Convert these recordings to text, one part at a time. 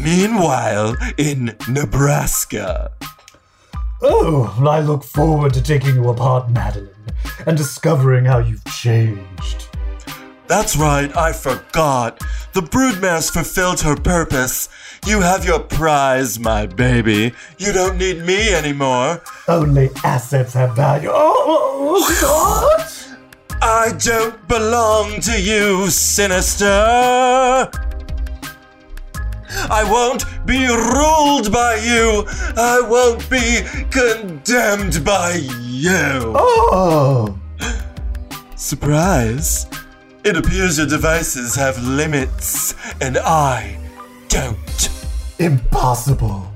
Meanwhile, in Nebraska. Oh, I look forward to taking you apart, Madelyne, and discovering how you've changed. That's right, I forgot. The broodmare's fulfilled her purpose. You have your prize, my baby. You don't need me anymore. Only assets have value. Oh, oh, oh, oh God! I don't belong to you, Sinister. I won't be ruled by you. I won't be condemned by you. Oh! Surprise. It appears your devices have limits, and I don't. Impossible.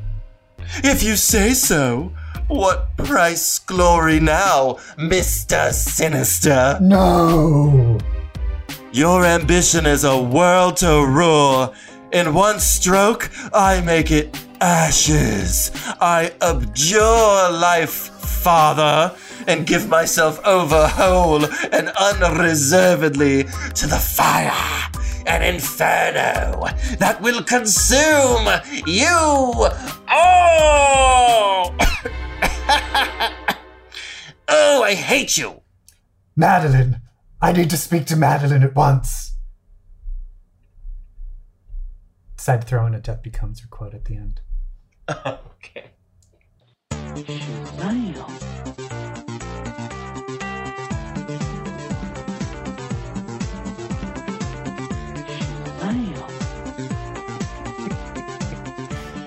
If you say so, what price glory now, Mr. Sinister? No! Your ambition is a world to rule. In one stroke, I make it ashes. I abjure life, Father, and give myself over whole and unreservedly to the fire and inferno that will consume you all. oh, I hate you. Madelyne, I need to speak to Madelyne at once. Decide to throw in a Death Becomes Her quote at the end. okay.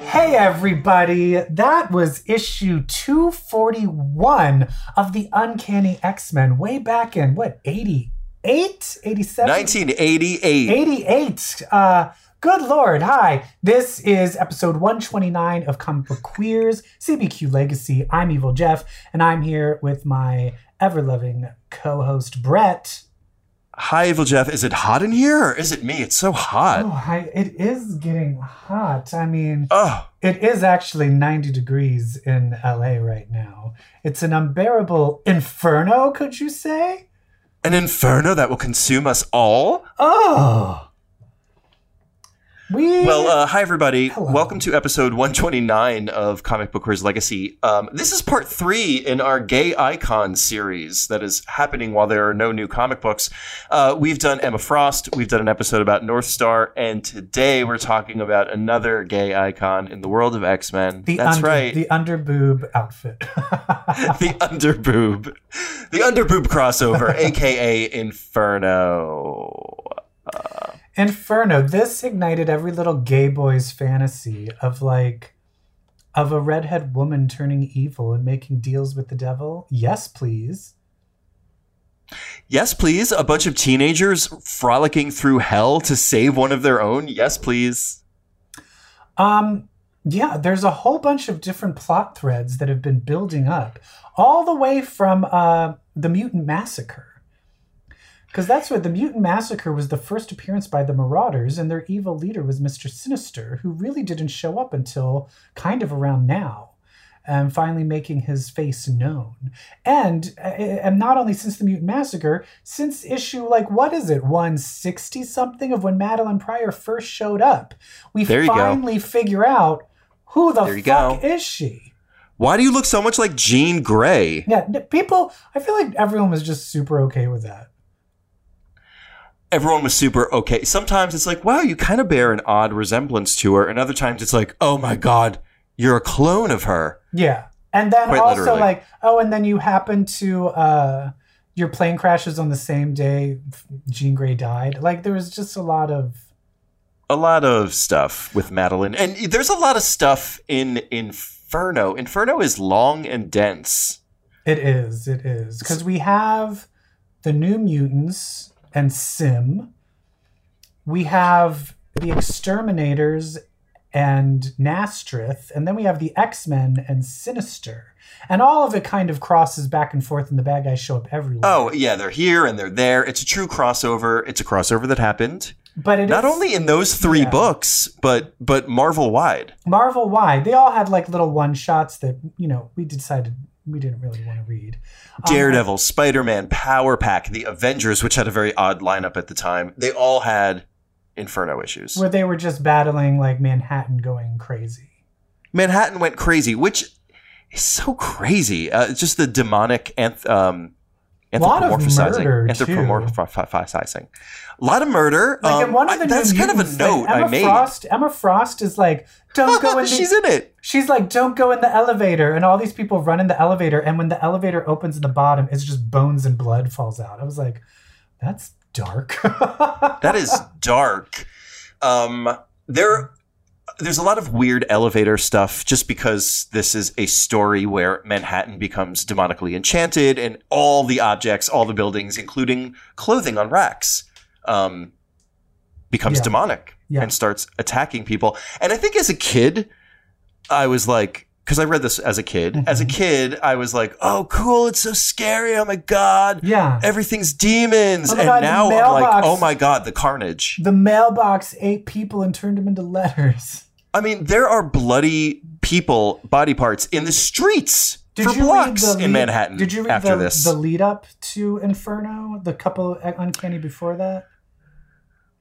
Hey everybody, that was issue 241 of the Uncanny X-Men way back in what, 88? 87? 1988. 88. Uh good lord. Hi. This is episode 129 of Comic Book Queers, CBQ Legacy. I'm Evil Jeff, and I'm here with my ever-loving co-host Brett. Hi, Evil Jeff. Is it hot in here or is it me? It's so hot. Oh, hi. It is getting hot. I mean, Oh, It is actually 90 degrees in LA right now. It's an unbearable inferno, could you say? an inferno that will consume us all? Oh. We Well, uh, hi, everybody. Hello. Welcome to episode 129 of Comic Bookers Legacy. Um, this is part three in our Gay Icon series that is happening while there are no new comic books. Uh, we've done Emma Frost, we've done an episode about North Star, and today we're talking about another gay icon in the world of X Men. the That's under, right. the underboob outfit. the underboob, the underboob crossover, aka Inferno. Inferno. This ignited every little gay boy's fantasy of like of a redhead woman turning evil and making deals with the devil. Yes, please. Yes, please. A bunch of teenagers frolicking through hell to save one of their own. Yes, please. Um, yeah, there's a whole bunch of different plot threads that have been building up, all the way from uh, the Mutant Massacre. Because that's what the Mutant Massacre was the first appearance by the Marauders, and their evil leader was Mr. Sinister, who really didn't show up until kind of around now. And finally making his face known. And, uh, and not only since the Mutant Massacre, since issue, like, what is it, 160 something of when Madelyne Pryor first showed up, we you go. finally figure out who the fuck go. is she? Why do you look so much like Jean Grey? Yeah, people, I feel like everyone was just super okay with that. Everyone was super okay. Sometimes it's like, wow, you kind of bear an odd resemblance to her. And other times it's like, oh my God, you're a clone of her. Yeah. And then Quite also literally. like, oh, and then you happen to uh your plane crashes on the same day Jean Grey died. Like there was just a lot of A lot of stuff with Madelyne. And there's a lot of stuff in Inferno. Inferno is long and dense. it is, it is. Because we have the new mutants and S'ym. We have the exterminators and Nastrith, and then we have the X-Men and Sinister. And all of it kind of crosses back and forth and the bad guys show up everywhere. Oh, yeah, they're here and they're there. It's a true crossover. It's a crossover that happened. but it Not is- only in those three Yeah. books, but but Marvel wide. Marvel wide. They all had like little one shots that, you know, we decided we didn't really want to read. Um, Daredevil, Spider Man, Power Pack, the Avengers, which had a very odd lineup at the time. They all had Inferno issues. where they were just battling like Manhattan going crazy. Manhattan went crazy, which is so crazy. Uh, just the demonic anth- um, anthropomorphizing, anthropomorphizing. A lot of murder. Like Um, one of I- the that's New kind of a note Emma I made. Frost, Emma Frost is like, "Don't go in." The, She's in it. She's like, "Don't go in the elevator," and all these people run in the elevator, and when the elevator opens in the bottom, it's just bones and blood falls out. I was like, "That's dark." That is dark. Um, there, there's a lot of weird elevator stuff just because this is a story where Manhattan becomes demonically enchanted and all the objects, all the buildings, including clothing on racks, um, becomes Yeah. demonic Yeah. and starts attacking people. And I think as a kid, I was like, because I read this as a kid. As a Mhm. kid, I was like, "Oh, cool! It's so scary! Oh my god!" yeah, Everything's demons, Oh and God, now I'm like, "Oh my god, the carnage!" the mailbox ate people and turned them into letters. I mean, there are bloody people, body parts in the streets Did for you blocks read the in Manhattan. Did you read after the, this? the lead up to Inferno? The couple uncanny before that.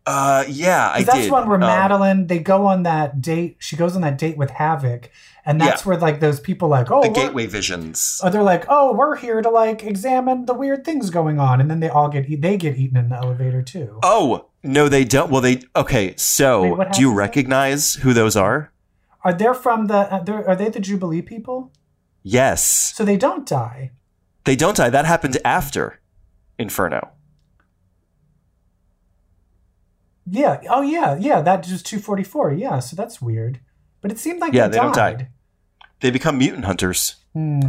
Uh, yeah, I that's did. one where Um, Madelyne they go on that date. She goes on that date with Havok, and that's where like those people like oh the Gateway Visions. Oh, they're like, oh, we're here to like examine the weird things going on, and then they all get they get eaten in the elevator too. Oh no, they don't. Well, they okay. So, Wait, do you recognize who those are? Are they from the? Uh, are they the Jubilee people? Yes, So they don't die. they don't die. That happened after Inferno. Yeah. Oh yeah. Yeah. That two forty four. Yeah. So that's weird. But it seemed like Yeah, they, they don't died. die. They become mutant hunters. Hmm.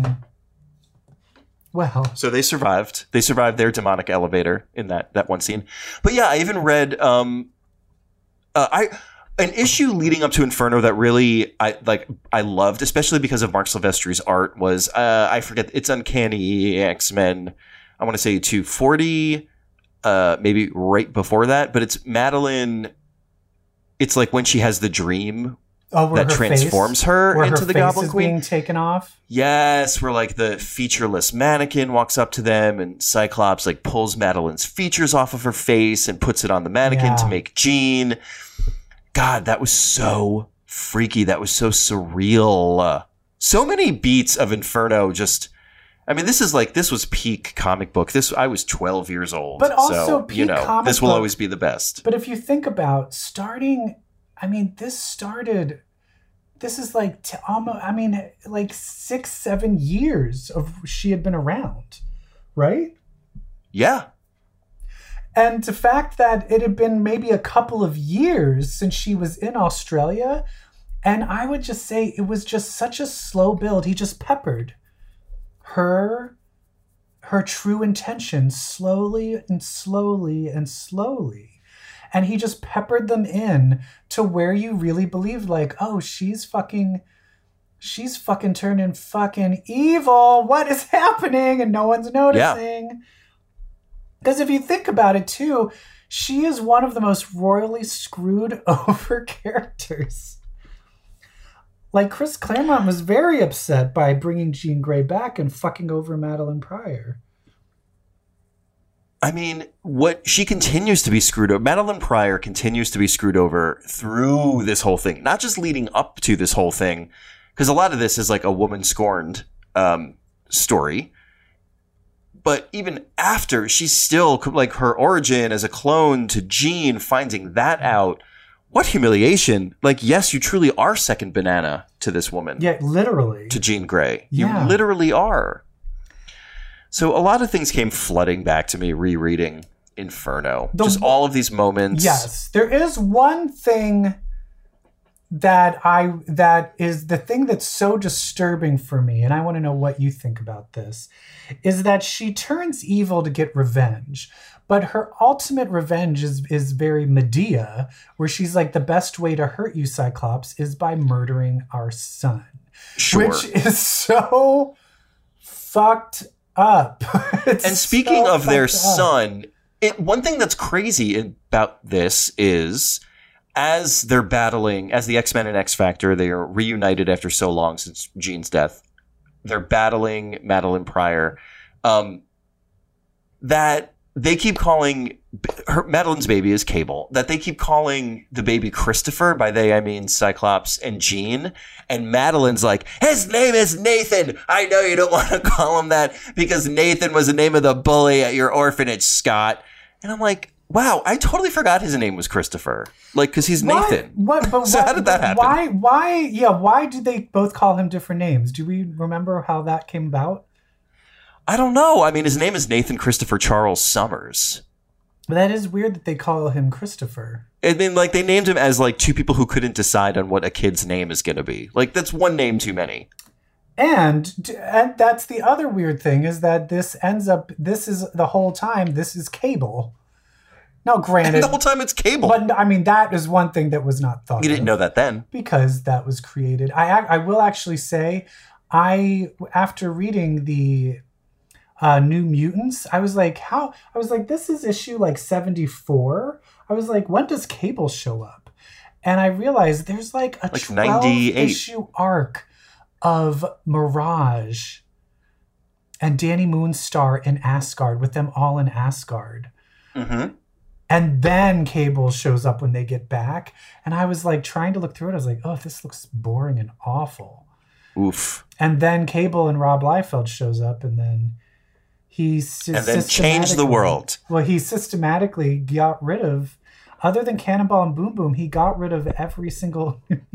Well, So they survived. They survived their demonic elevator in that that one scene. But yeah, I even read um uh, I an issue leading up to Inferno that really I like I loved, especially because of Marc Silvestri's art was uh I forget it's Uncanny X-Men. I want to say 240 uh maybe right before that, but it's Madelyne it's like when she has the dream oh, that her transforms face, her into her the Goblin Queen. being taken off. Yes, where like the featureless mannequin walks up to them and Cyclops like pulls Madelyne's features off of her face and puts it on the mannequin to make Jean. God, that was so freaky. That was so surreal. Uh, so many beats of Inferno just I mean, this is like this was peak comic book. This I was 12 years old. But also so, peak you know, this will book- always be the best. But if you think about starting, I mean, this started. This is like t- almost. I mean, like six, seven years of she had been around, right? Yeah. And the fact that it had been maybe a couple of years since she was in Australia, and I would just say it was just such a slow build. He just peppered her her true intentions slowly and slowly and slowly. And he just peppered them in to where you really believed, like, oh, she's fucking she's fucking turning fucking evil. What is happening? And no one's noticing. Because if you think about it too, she is one of the most royally screwed over characters. Like Chris Claremont was very upset by bringing Jean Grey back and fucking over Madelyne Pryor. I mean, what she continues to be screwed over. Madelyne Pryor continues to be screwed over through this whole thing, not just leading up to this whole thing, because a lot of this is like a woman scorned um, story. But even after, she's still like her origin as a clone to Jean, finding that out. What humiliation! Like, yes, you truly are second banana to this woman Yeah, literally. to Jean Grey. Yeah. You literally are. So a lot of things came flooding back to me rereading Inferno. The- Just all of these moments. Yes, there is one thing that I that is the thing that's so disturbing for me, and I want to know what you think about this, is that she turns evil to get revenge. But her ultimate revenge is is very Medea, where she's like the best way to hurt you, Cyclops, is by murdering our son. Sure. Which is so fucked up. And speaking so of their up. son, it, one thing that's crazy about this is as they're battling, as the X Men and X Factor, they are reunited after so long since Jean's death. They're battling Madelyne Pryor. Um, that they keep calling her Madelyne's baby is Cable. That they keep calling the baby Christopher. By they I mean Cyclops and Jean. And Madelyne's like, his name is Nathan. I know you don't want to call him that because Nathan was the name of the bully at your orphanage, Scott. And I'm like, wow, I totally forgot his name was Christopher. Like, because he's Why- Nathan. What? But So why, how did that happen? Why? Why? Yeah. Why did they both call him different names? Do we remember how that came about? I don't know. I mean, his name is Nathan Christopher Charles Summers. But that is weird that they call him Christopher. I mean, like they named him as like two people who couldn't decide on what a kid's name is going to be. Like that's one name too many. And and that's the other weird thing is that this ends up. This is the whole time. This is Cable. Now, And granted, the whole time it's Cable. but I mean that is one thing that was not thought. you didn't know that then. because that was created. I I will actually say, I after reading the uh, New Mutants, I was like, how? I was like, this is issue like seventy four. I was like, when does Cable show up? And I realized there's like a Like 12 98. issue arc of Mirage and Dani Moonstar in Asgard with them all in Asgard. hmm And then Cable shows up when they get back. And I was like trying to look through it. I was like, oh, this looks boring and awful. Oof. And then Cable and Rob Liefeld shows up and then he And then changed the world. Well, he systematically got rid of, other than Cannonball and Boom Boom, he got rid of every single.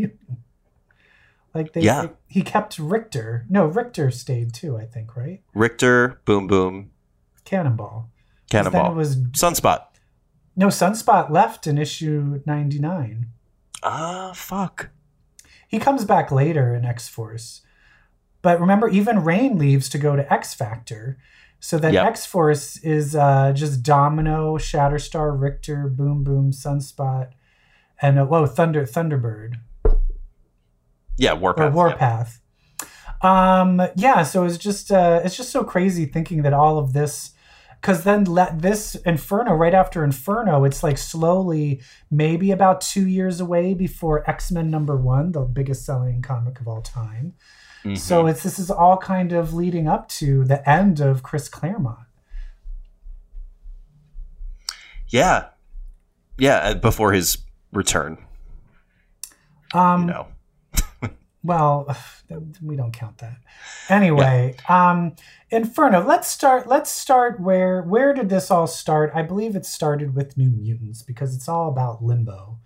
Like they, Yeah. he kept Rictor. No, Rictor stayed too. I think right. Rictor, Boom Boom, Cannonball, Then it Cannonball, was Sunspot. no Sunspot left in issue ninety nine. Ah, fuck. He comes back later in X Force. But remember, even Rahne leaves to go to X Factor. So then Yep. X Force is uh, just Domino, Shatterstar, Rictor, Boom Boom, Sunspot, and uh, whoa, Thunder Thunderbird Yeah, or Warpath. yeah. Warpath. Um, yeah, so it's just uh, it's just so crazy thinking that all of this, because then let this Inferno right after Inferno, it's like slowly maybe about two years away before X Men number one, the biggest selling comic of all time. Mhm. So it's this is all kind of leading up to the end of Chris Claremont. yeah, yeah. uh, Before his return, Um, you know. Well, we don't count that. Anyway, um, Inferno. Let's start. Let's start where. Where did this all start? I believe it started with New Mutants because it's all about Limbo.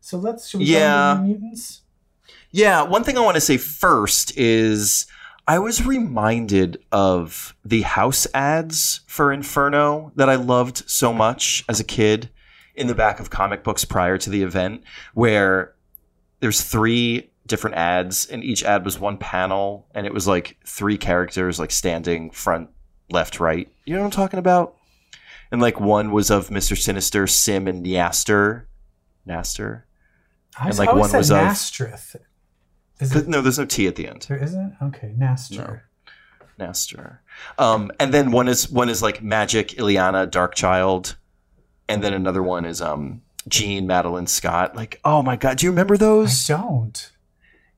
So let's. Should we Yeah. New Mutants? Yeah, one thing I want to say first is I was reminded of the house ads for Inferno that I loved so much as a kid in the back of comic books prior to the event, where there's three different ads and each ad was one panel and it was like three characters like standing front, left, right. You know what I'm talking about? And like one was of Mr. Sinister, S'ym, and Naster. Naster? And, like, one was of- Nastrith. Is it? No, there's no T at the end. There isn't. Okay, Nastra. Nestor. Um, and then one is one is like Magik, Illyana, Darkchild, and then another one is um Jean, Madelyne, Scott. Like, oh my god, do you remember those? I don't.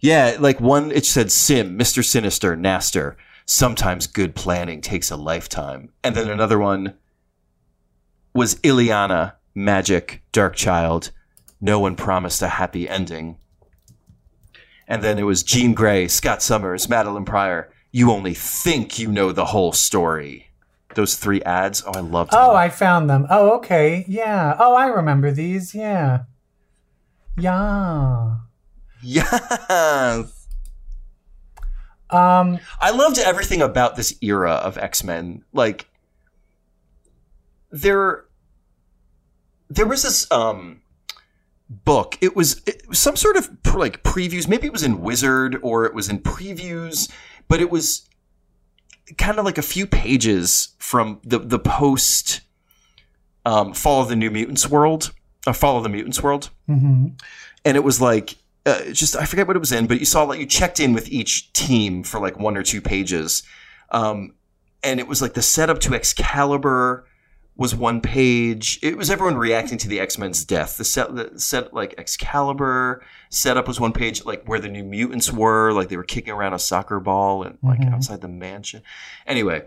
Yeah, like one it said S'ym, Mr. Sinister, Naster. Sometimes good planning takes a lifetime. And then another one was Illyana, Magik, Darkchild. No one promised a happy ending. And then it was Jean Grey, Scott Summers, Madelyne Pryor. You only think you know the whole story. Those three ads. Oh, I loved them. Oh, I found them. Oh, okay. Yeah. Oh, I remember these. Yeah. Yeah. Yes. Um. I loved everything about this era of X Men. Like there, there was this um book. It was, it was some sort of pr- like previews. Maybe it was in Wizard or it was in previews, but it was kind of like a few pages from the the post um, Fall of the New Mutants world, or Fall of the Mutants world mhm. and it was like uh, just I forget what it was in, but you saw like you checked in with each team for like one or two pages, um, and it was like the setup to Excalibur was one page. It was everyone reacting to the X Men's death. The set, the set like Excalibur setup was one page, like where the New Mutants were, like they were kicking around a soccer ball and like Mhm. outside the mansion. Anyway,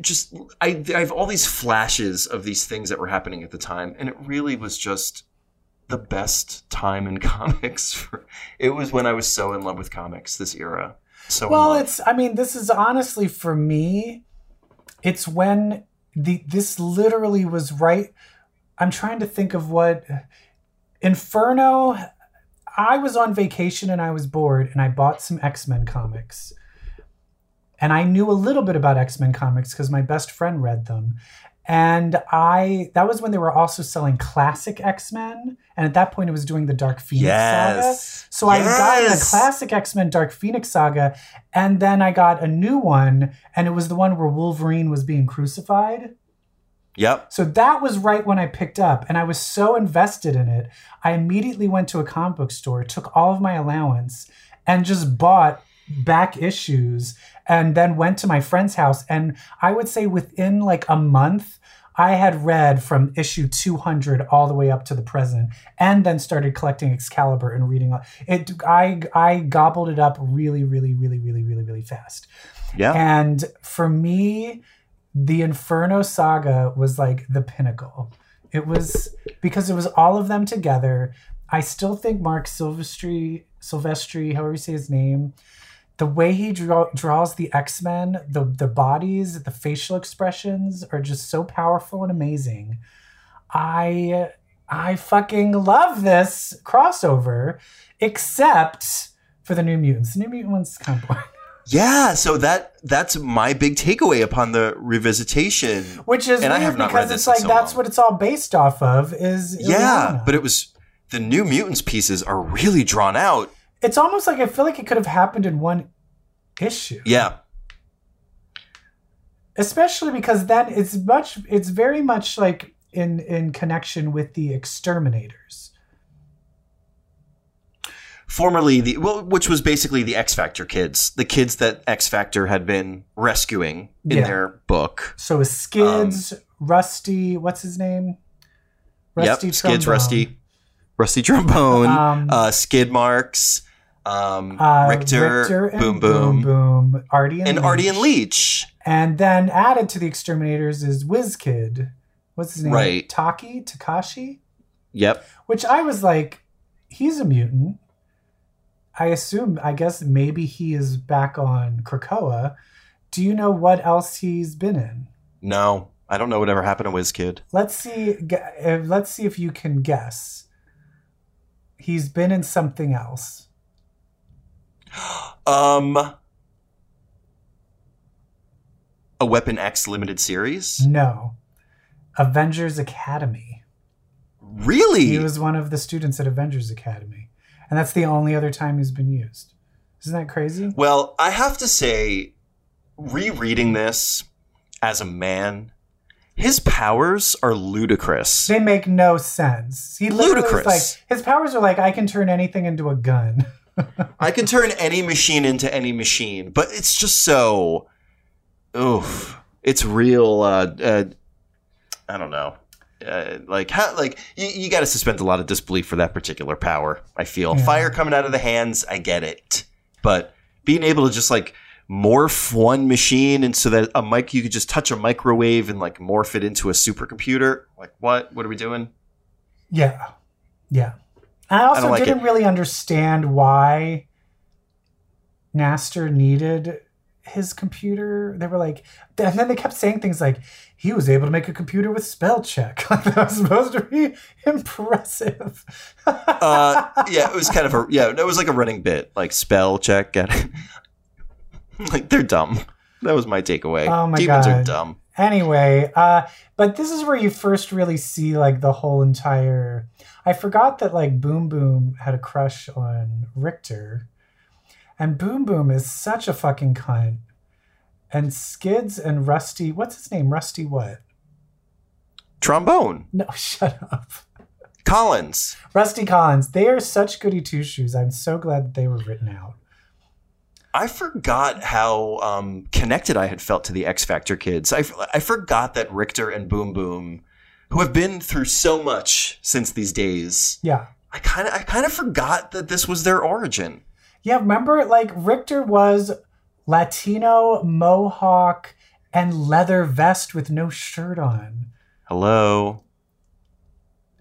just I, I have all these flashes of these things that were happening at the time, and it really was just the best time in comics. For, it was when I was so in love with comics. This era, so Well, it's. I mean, this is honestly for me. It's when the this literally was right. I'm trying to think of what Inferno. I was on vacation and I was bored, and I bought some X Men comics. And I knew a little bit about X Men comics because my best friend read them. And I that was when they were also selling classic X Men, and at that point it was doing the Dark Phoenix saga. yes. So I got the classic X Men Dark Phoenix saga, and then I got a new one, and it was the one where Wolverine was being crucified. Yep. So that was right when I picked up, and I was so invested in it. I immediately went to a comic book store, took all of my allowance, and just bought back issues, and then went to my friend's house. And I would say within like a month, I had read from issue 200 all the way up to the present, and then started collecting Excalibur and reading it. I I gobbled it up really, really, really, really, really, really fast. Yeah. And for me, the Inferno saga was like the pinnacle. It was because it was all of them together. I still think Marc Silvestri, Silvestri, however you say his name, the way he draw, draws the X Men, the the bodies, the facial expressions are just so powerful and amazing. I I fucking love this crossover, except for the New Mutants. The New Mutant one's kind of boring. Yeah, so that that's my big takeaway upon the revisitation. Which is And I have not because read it's like so that's long. what it's all based off of. Is Yeah, but it was the New Mutants pieces are really drawn out. it's almost like I feel like it could have happened in one issue. Yeah, especially because then it's much. It's very much like in in connection with the exterminators. formerly the well, which was basically the X Factor kids, the kids that X Factor had been rescuing in Yeah. their book. So Skids, Rusty, what's his name? yep, Skids, Rusty, Rusty Trombone, Um, uh, Skid Marks, um, uh, Rictor, and Boom Boom, Boom Boom, Artie and, and Artie and Leech. And then added to the exterminators is WizKid. What's his name? Right. Taki Takashi. Yep. Which I was like, he's a mutant. I assume, I guess maybe he is back on Krakoa. Do you know what else he's been in? No, I don't know whatever happened to WizKid. Let's see. uh, Let's see if you can guess. He's been in something else. Um, a Weapon X limited series. No, Avengers Academy. Really? He was one of the students at Avengers Academy, and that's the only other time he's been used. Isn't that crazy? Well, I have to say, rereading this as a man, his powers are ludicrous. They make no sense. He Ludicrous. like his powers are like I can turn anything into a gun. I can turn any machine into any machine, but it's just so. Oof. It's real. Uh, uh, I don't know. Uh, like how like you, you got to suspend a lot of disbelief for that particular power. I feel Yeah. fire coming out of the hands. I get it, but being able to just like morph one machine and so that a mic you could just touch a microwave and like morph it into a supercomputer. Like what? What are we doing? Yeah, yeah. I also don't like didn't it. really understand why Naster needed his computer. They were like, and then they kept saying things like, "He was able to make a computer with spell check." Like that was supposed to be impressive. Uh, yeah, it was kind of a yeah. It was like a running bit, like spell check. It? like they're dumb. That was my takeaway. Oh my Demons are dumb. anyway, uh, but this is where you first really see like the whole entire. I forgot that like Boom Boom had a crush on Rictor, and Boom Boom is such a fucking cunt. And Skids and Rusty, what's his name? Rusty what? Trombone. No, shut up. Collins. Rusty Collins. They are such goody two shoes. I'm so glad that they were written out. I forgot how um, connected I had felt to the X Factor kids. I, I forgot that Rictor and Boom Boom, who have been through so much since these days, Yeah. I kind of I kind of forgot that this was their origin. Yeah, remember like Rictor was Latino, Mohawk, and leather vest with no shirt on. Hello.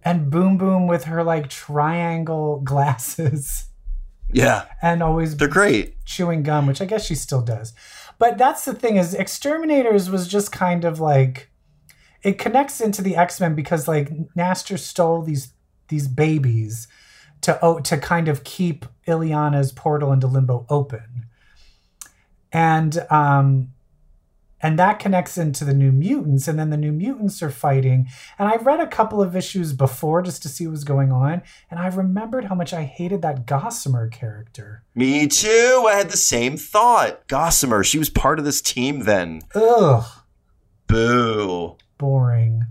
And Boom Boom with her like triangle glasses Yeah, and always they're great. chewing gum, which I guess she still does. But that's the thing is Exterminators was just kind of like it connects into the X-Men because like Naster stole these these babies to oh, to kind of keep Illyana's portal into limbo open. And um and that connects into the new mutants and then the new mutants are fighting and i read a couple of issues before just to see what was going on and i remembered how much i hated that gossamer character Me too. I had the same thought. Gossamer, she was part of this team then. ugh Boo. Boring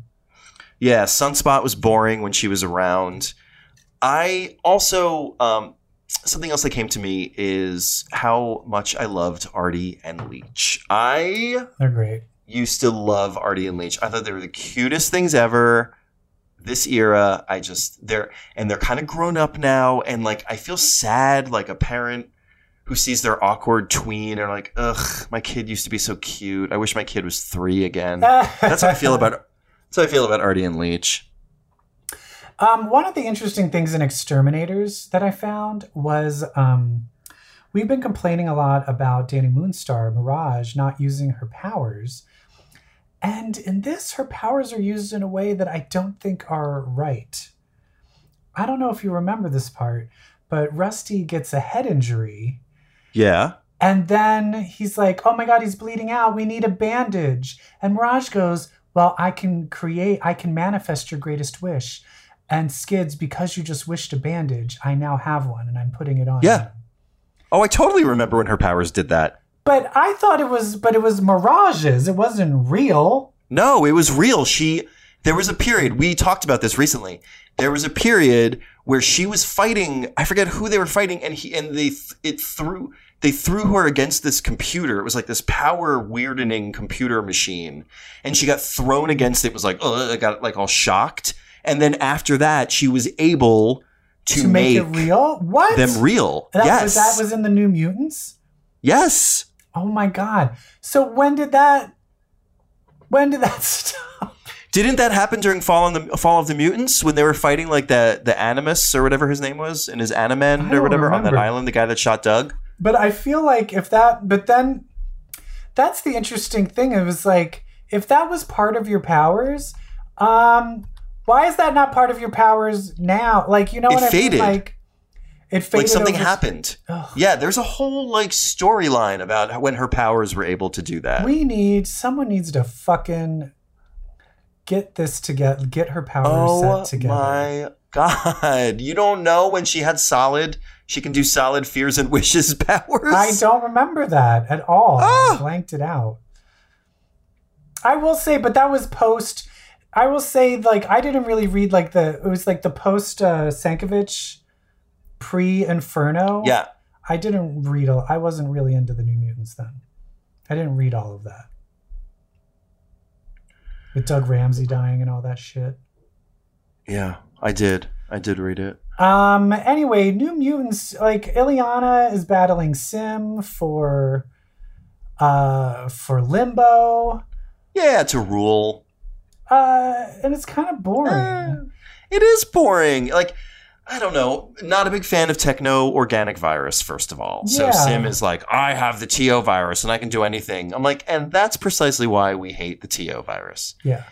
Yeah, Sunspot was boring when she was around. I also um, something else that came to me is how much I loved Artie and Leech. I they're great used to love Artie and Leech. I thought they were the cutest things ever. This era, I just they're and they're kind of grown up now, and like I feel sad, like a parent who sees their awkward tween and like, ugh, my kid used to be so cute. I wish my kid was three again. That's how I feel about. That's how I feel about Artie and Leech. Um, one of the interesting things in Exterminators that I found was um, we've been complaining a lot about Dani Moonstar, Mirage, not using her powers. And in this, her powers are used in a way that I don't think are right. I don't know if you remember this part, but Rusty gets a head injury. Yeah. And then he's like, oh my God, he's bleeding out. We need a bandage. And Mirage goes, well, I can create, I can manifest your greatest wish. And Skids, because you just wished a bandage, I now have one and I'm putting it on. Yeah. you." Oh, I totally remember when her powers did that. But I thought it was, but it was mirages. It wasn't real. No, it was real. She there was a period we talked about this recently. There was a period where she was fighting. I forget who they were fighting, and he and they it threw they threw her against this computer. It was like this power weirding computer machine, and she got thrown against it. it was like oh, I got like all shocked. And then after that, she was able to, To, make, make, it real? What? them real. That, yes, was, that was in the New Mutants? yes. Oh my God. So when did that, when did that stop? Didn't that happen during Fall on the Fall of the Mutants when they were fighting like the the Animus or whatever his name was and his I Animen or whatever on that island, the guy that shot Doug? But I feel like if that, but then that's the interesting thing. It was like, if that was part of your powers, um, why is that not part of your powers now? Like, you know It what I faded. mean? Like, it faded. Like something over- happened. Ugh. Yeah, there's a whole like storyline about when her powers were able to do that. We need someone needs to fucking get this together. Get her powers oh set together. Oh my god! You don't know when she had solid. She can do solid fears and wishes powers. I don't remember that at all. Ah! I blanked it out. I will say, but that was post. I will say, like, I didn't really read like the. It was like the post uh, Sienkiewicz, pre Inferno. Yeah, I didn't read. I wasn't really into the New Mutants then. I didn't read all of that. With Doug Ramsey dying and all that shit. yeah, I did. I did read it. Um. Anyway, New Mutants like Illyana is battling S'ym for, uh, for Limbo. Yeah, to rule. Uh, and it's kind of boring. Eh, it is boring. Like, I don't know. Not a big fan of techno organic virus, first of all. So Yeah. S'ym is like, I have the TO virus and I can do anything. I'm like, and that's precisely why we hate the TO virus. Yeah.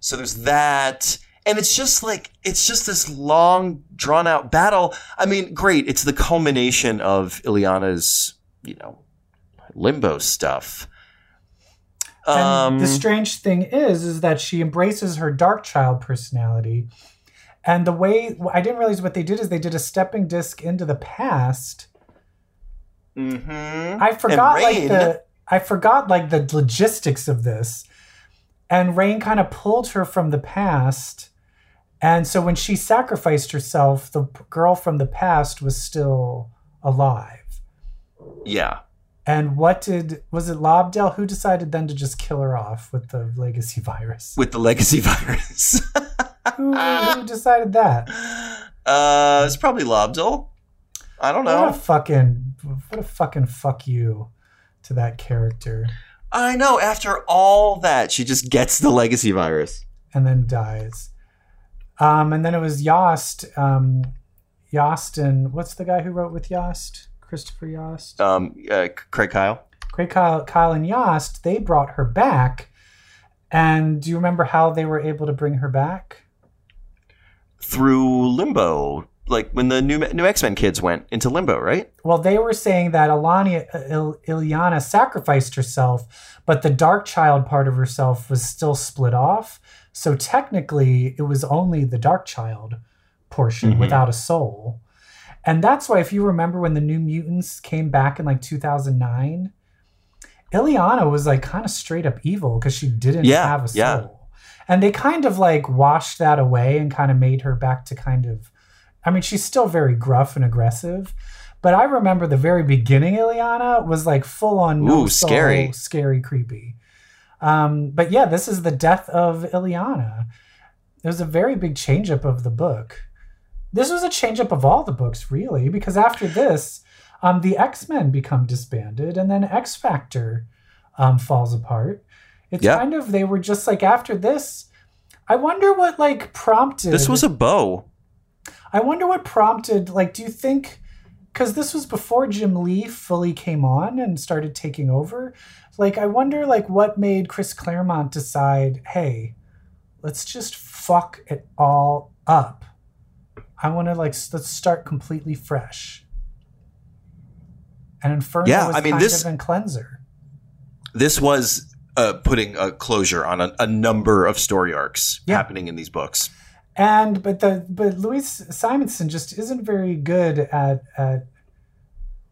So there's that. And it's just like, it's just this long, drawn out battle. I mean, great. It's the culmination of Illyana's, you know, limbo stuff. And Um, the strange thing is, is that she embraces her dark child personality. And the way I didn't realize what they did is they did a stepping disc into the past. mhm. I forgot like the I forgot like the logistics of this. And Rain kind of pulled her from the past. And so when she sacrificed herself, the girl from the past was still alive. Yeah. And what did was it Lobdell who decided then to just kill her off with the legacy virus? With the legacy virus. Who, who decided that? Uh, it's probably Lobdell. I don't know. What a fucking what a fucking fuck you to that character. I know. After all that, she just gets the legacy virus. and then dies. Um, and then it was Yost. Um, Yost and what's the guy who wrote with Yost? Christopher Yost. Um, uh, Craig Kyle. Great Kyle, Kyle and Yost. They brought her back. And do you remember how they were able to bring her back? Through limbo, like when the new new X Men kids went into limbo, right? Well, they were saying that Ilani, Il, Illyana sacrificed herself, but the dark child part of herself was still split off. So technically, it was only the dark child portion Mhm. without a soul. And that's why, if you remember when the New Mutants came back in like 2009, Illyana was like kind of straight up evil because she didn't Yeah, have a soul. yeah. And they kind of like washed that away and kind of made her back to kind of, I mean, she's still very gruff and aggressive. But I remember the very beginning, Illyana was like full on no Ooh, soul, scary. scary, creepy. Um, but yeah, this is the death of Illyana. It was a very big change up of the book. This was a change up of all the books, really, because after this, um, the X Men become disbanded, and then X Factor um, falls apart. It's Yeah. kind of they were just like after this. I wonder what like prompted This was a bow. I wonder what prompted, like, do you think, because this was before Jim Lee fully came on and started taking over, like, I wonder, like, what made Chris Claremont decide, hey, let's just fuck it all up. I want to, like, let's start completely fresh. And Inferno Yeah, was I mean, kind this- of in Cleanser. This was uh, putting a closure on a, a number of story arcs Yeah. happening in these books. and but the but Louise Simonson just isn't very good at at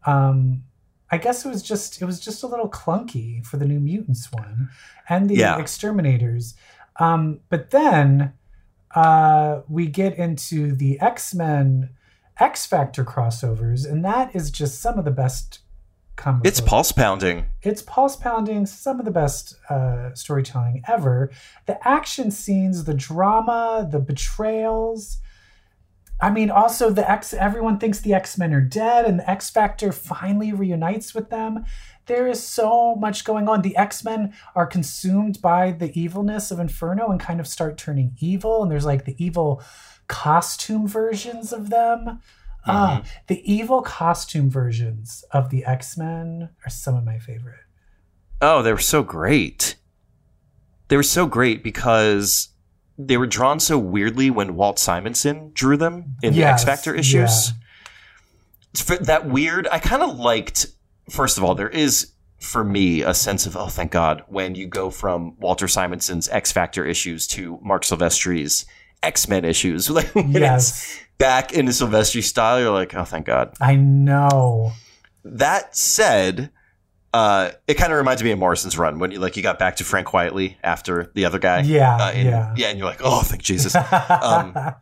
um I guess it was just it was just a little clunky for the New Mutants one and the Yeah. Exterminators. Um, but then uh, we get into the X Men X Factor crossovers, and that is just some of the best. Comic It's pulse pounding. it's pulse pounding, some of the best uh, storytelling ever. The action scenes, the drama, the betrayals. I mean, also the X. Everyone thinks the X Men are dead, and the X Factor finally reunites with them. There is so much going on. The X Men are consumed by the evilness of Inferno and kind of start turning evil. And there's like the evil costume versions of them. Ah, the evil costume versions of the X Men are some of my favorite. Oh, they were so great. They were so great because they were drawn so weirdly when Walt Simonson drew them in the X Factor issues. For that weird. I kind of liked. First of all, there is for me a sense of oh, thank God, when you go from Walter Simonson's X Factor issues to Marc Silvestri's X Men issues. Like Yes, back into Silvestri style, you're like, oh, thank God. I know. That said, uh, it kind of reminds me of Morrison's run when you like you got back to Frank Quitely after the other guy. Yeah, Uh, and, yeah. and you're like, oh, thank Jesus. Um,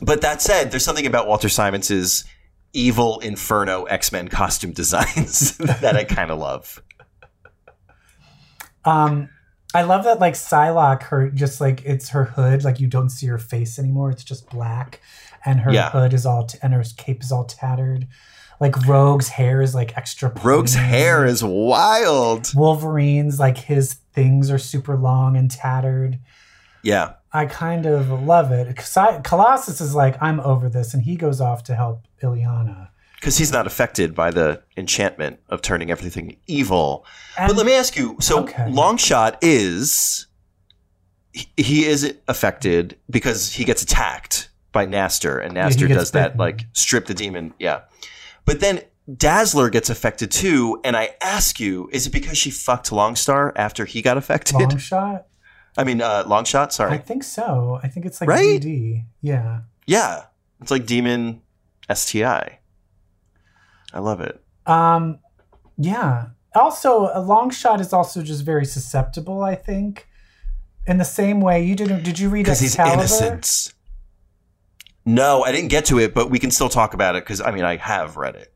but that said, there's something about Walter Simons's evil Inferno X Men costume designs that I kind of love. Um, I love that like Psylocke, her just like it's her hood, like you don't see her face anymore. It's just black, and her Yeah. hood is all t- and her cape is all tattered. Like Rogue's hair is like extra. Rogue's hair is wild. Wolverine's like his things are super long and tattered. Yeah. I kind of love it. Col- Colossus is like, I'm over this, and he goes off to help Illyana. Because he's not affected by the enchantment of turning everything evil. And but let me ask you so Okay. Longshot is he, he is affected because he gets attacked by Naster and Yeah, Naster gets does that like strip the demon yeah but then Dazzler gets affected too and I ask you is it because she fucked Longstar after he got affected Longshot. I mean uh, Longshot Sorry. I think so. I think it's like Right? DD. Yeah. yeah it's like demon STI I love it Um, yeah. Also, a long shot is also just very susceptible. I think. In the same way, you didn't. Did you read because he's innocent no I didn't get to it but we can still talk about it because I mean I have read it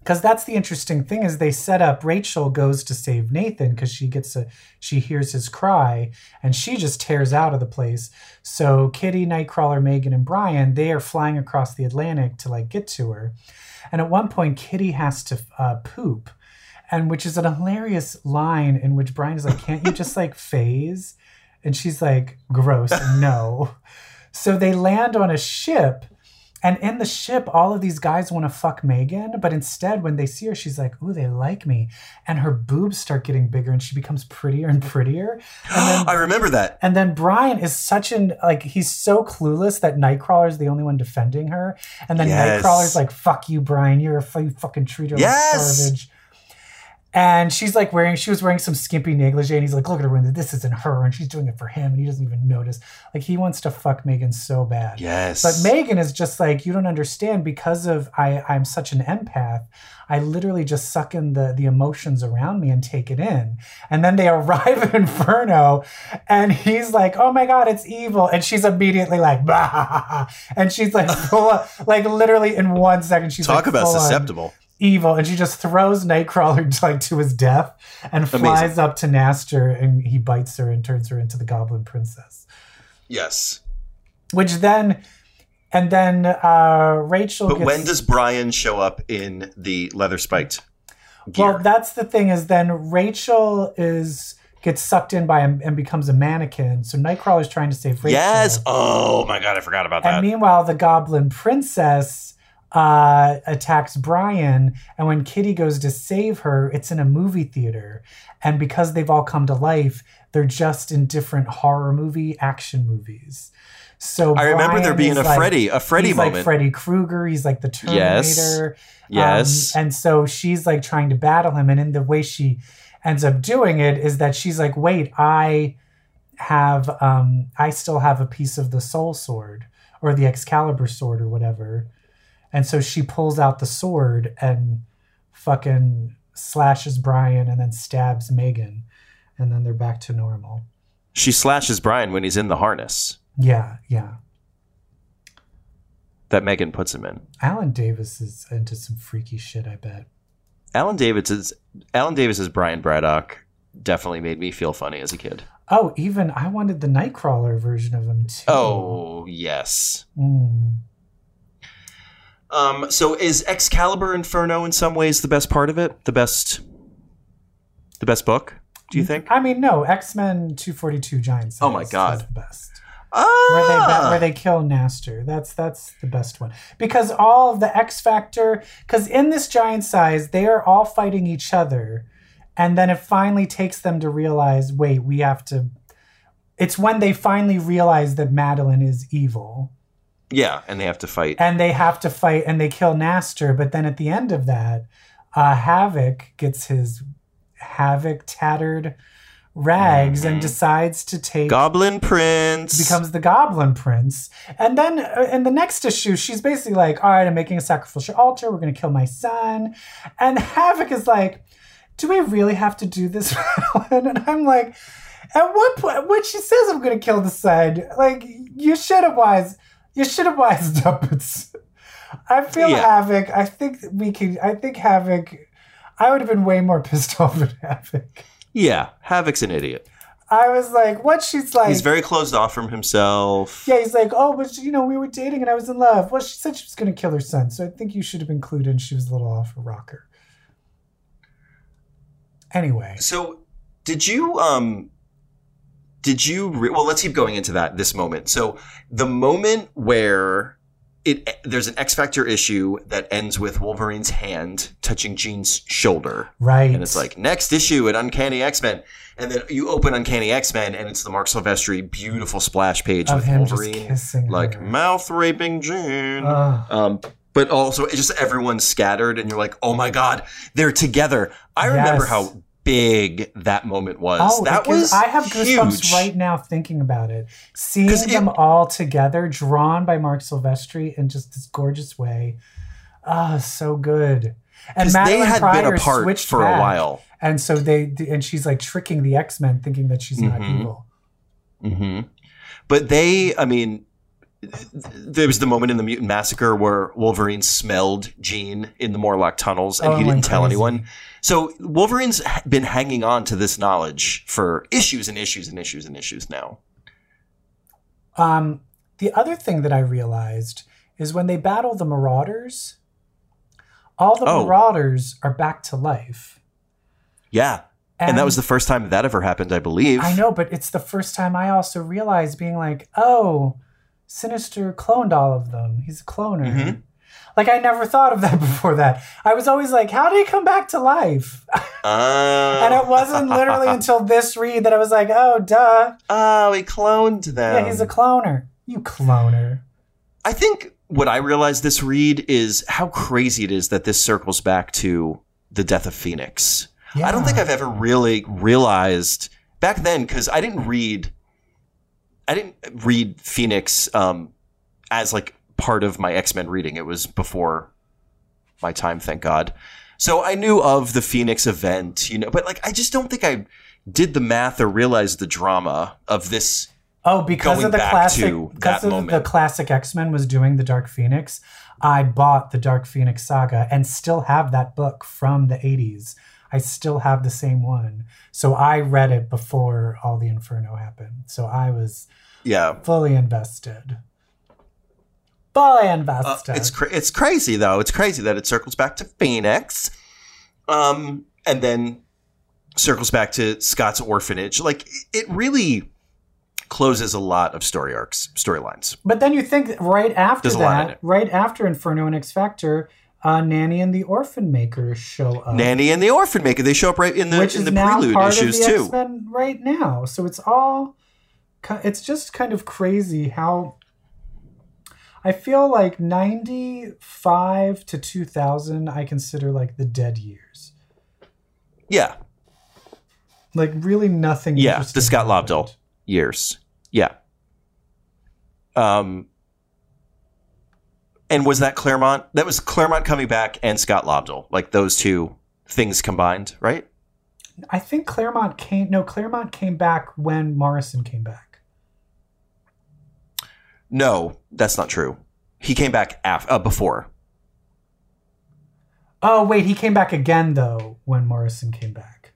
because that's the interesting thing is they set up rachel goes to save nathan because she gets a she hears his cry and she just tears out of the place so kitty nightcrawler meggan and brian they are flying across the atlantic to like get to her and at one point kitty has to uh, poop and which is an hilarious line in which Brian is like, "Can't you just like phase?" And she's like, "Gross, no." so they land on a ship, and in the ship, all of these guys want to fuck Meggan, but instead, when they see her, she's like, "Ooh, they like me," and her boobs start getting bigger, and she becomes prettier and prettier. And then I remember that. and then Brian is such an like he's so clueless that Nightcrawler is the only one defending her, and then Yes. Nightcrawler's like, "Fuck you, Brian! You're a you fucking treat her Yes. like garbage." And she's like wearing, she was wearing some skimpy negligee, and he's like, "Look at her, Linda. This isn't her, and she's doing it for him, and he doesn't even notice." Like he wants to fuck Meggan so bad. Yes. But Meggan is just like, you don't understand because of I, I'm such an empath. I literally just suck in the, the emotions around me and take it in. And then they arrive at Inferno and he's like, oh my God, it's evil. And she's immediately like, bah. And she's like, full like literally in one second, she's Talk like, about full on susceptible. Evil. And she just throws Nightcrawler like to his death and flies up to N'astirh and he bites her and turns her into the Goblin Princess Yes. which then and then uh rachel But gets, when does Brian show up in the leather spiked gear? well that's the thing is then rachel is gets sucked in by him and becomes a mannequin so nightcrawler's trying to save rachel yes. Oh my god, I forgot about and that. meanwhile the goblin princess uh attacks brian and when kitty goes to save her it's in a movie theater and because they've all come to life they're just in different horror movie action movies so I remember there being a like- Freddy, a Freddy he's moment. like Freddy Krueger. He's like the Yes. Terminator. yes. Um, and so she's like trying to battle him. And in the way she ends up doing it is that she's like, wait, I have, um, I still have a piece of the soul sword or the Excalibur sword or whatever. And so she pulls out the sword and fucking slashes Brian and then stabs Meggan. And then they're back to normal. she slashes Brian when he's in the harness Yeah, yeah. that Meggan puts him in. Alan Davis is into some freaky shit, I bet. Alan Davis is Alan Davis is Brian Braddock definitely made me feel funny as a kid. Oh, even I wanted the Nightcrawler version of him too. Oh yes. Mm. Um, so is Excalibur Inferno in some ways the best part of it? The best, the best book? Do you think? I mean, no, X Men two forty two Giant Size. Oh my God. is the best. Ah, Where they ba- where they kill N'astirh. That's that's the best one because all of the X Factor. Because in this Giant Size, they are all fighting each other, and then it finally takes them to realize, wait, we have to. It's when they finally realize that Madelyne is evil. Yeah, and they have to fight. and they have to fight and they kill N'astirh. But then at the end of that, uh, Havok gets his Havok tattered rags and Mhm. decides to take Goblin Prince becomes the Goblin Prince. And then uh, in the next issue, she's basically like, "All right, I'm making a sacrificial altar. We're going to kill my son." And Havok is like, "Do we really have to do this?" Madelyne?" and I'm like, "At what point when she says I'm going to kill the son, like you should have wise, you should have wised up." It's, I feel Yeah. Havok. I think we could. I think Havok. I would have been way more pissed off at Havok. Yeah, Havok's an idiot. I was like, what? She's like, He's very closed off from himself. Yeah, he's like, oh, but you know, we were dating and I was in love. Well, she said she was going to kill her son, so I think you should have included. And she was a little off her rocker. Anyway, So, did you um did you re- well, let's keep going into that this moment. So, the moment where it there's an X Factor issue that ends with Wolverine's hand touching Jean's shoulder. right? And it's like next issue at Uncanny X Men, and then you open Uncanny X Men, and it's the Marc Silvestri beautiful splash page of with Wolverine kissing like her. mouth raping Jean. Ugh. Um, but also it's just everyone's scattered, and you're like, oh my god, they're together. I remember how big that moment was. Oh, that was I have goosebumps huge. right now thinking about it. Seeing it- them all together, drawn by Marc Silvestri in just this gorgeous way. Ah, so good. And 'Cause they had Pryor been apart switched for a while. and so they and she's like tricking the X Men, thinking that she's not Mhm. evil. hmm But they, I mean, there was the moment in the Mutant Massacre where Wolverine smelled Jean in the Morlock tunnels, and Oh, he didn't tell crazy. anyone. So Wolverine's been hanging on to this knowledge for issues and issues and issues and issues now. Um, the other thing that I realized is when they battle the Marauders, all the Oh. Marauders are back to life. Yeah. And, that was the first time that ever happened, I believe. I know, but it's the first time I also realized being like, oh, Sinister cloned all of them. He's a cloner. Mhm. Like I never thought of that before that. I was always like, how did he come back to life? Uh, and it wasn't literally until this read that I was like, oh, duh. Oh, he cloned them. Yeah, he's a cloner. You cloner. I think what I realized this read is how crazy it is that this circles back to the death of Phoenix. I don't think I've ever really realized back then because I didn't read, I didn't read Phoenix um, as like part of my X Men reading. It was before my time, thank God. So I knew of the Phoenix event, you know, but like I just don't think I did the math or realized the drama of this. Oh, because of the classic, because of the classic X Men was doing the Dark Phoenix. I bought the Dark Phoenix saga and still have that book from the '80s. I still have the same one, so I read it before all the Inferno happened. So I was Yeah, fully invested. Fully Uh, invested. it's cra- it's crazy though. It's crazy that it circles back to Phoenix, um, and then circles back to Scott's orphanage. Like it- really closes a lot of story arcs, storylines. But then you think right after There's a lot in that, right after Inferno and X Factor, uh, Nanny and the Orphan Maker show up. Nanny and the Orphan Maker. They show up right in the which in the prelude part issues of the too. X-Men right now. So it's all. It's just kind of crazy how. I feel like ninety-five to two thousand, I consider like the dead years. Yeah, Like really nothing. yeah. The Scott. Lobdell years. Yeah. Um. And was that Claremont? That was Claremont coming back and Scott Lobdell, like those two things combined, right? I think Claremont came. No, Claremont came back when Morrison came back. No, that's not true. He came back af- uh, before. Oh wait, he came back again though when Morrison came back.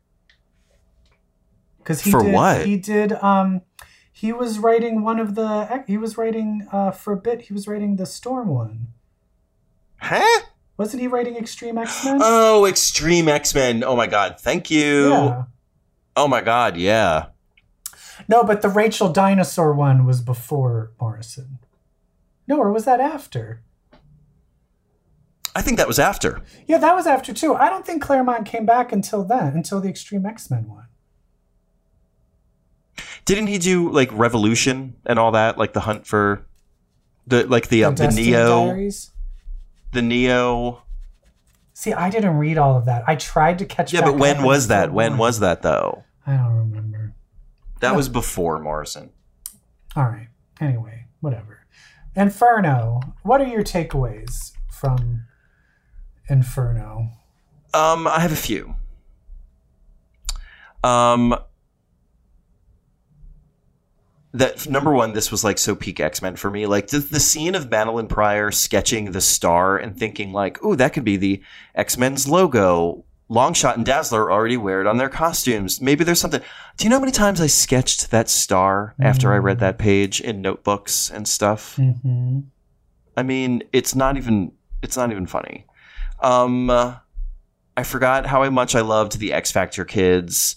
Because he For did, what? he did. Um, he was writing one of the. He was writing uh for a bit. He was writing the Storm one. Huh? Wasn't he writing Extreme X Men? Oh, Extreme X Men. Oh my God. Thank you. yeah. Oh my God. Yeah. No, but the Rachel Dinosaur one was before Morrison. No, or was that after? I think that was after. Yeah, that was after too. I don't think Claremont came back until then, until the Extreme X Men one. Didn't he do like Revolution and all that? Like the hunt for the like the uh, the, Neo Diaries. the Neo. See, I didn't read all of that. I tried to catch. Yeah, but when was that? When one. was that though? I don't remember. That was before Morrison. All right. Anyway, whatever. Inferno. What are your takeaways from Inferno? Um, I have a few. Um, that number one, this was like so peak X Men for me. Like the, the scene of Madelyne Pryor sketching the star and thinking like, "Oh, that could be the X Men's logo." Longshot and Dazzler already wear it on their costumes. Maybe there's something. Do you know how many times I sketched that star after I read that page in notebooks and stuff? Mm-hmm. I mean, it's not even it's not even funny. Um, uh, I forgot how much I loved the X Factor kids.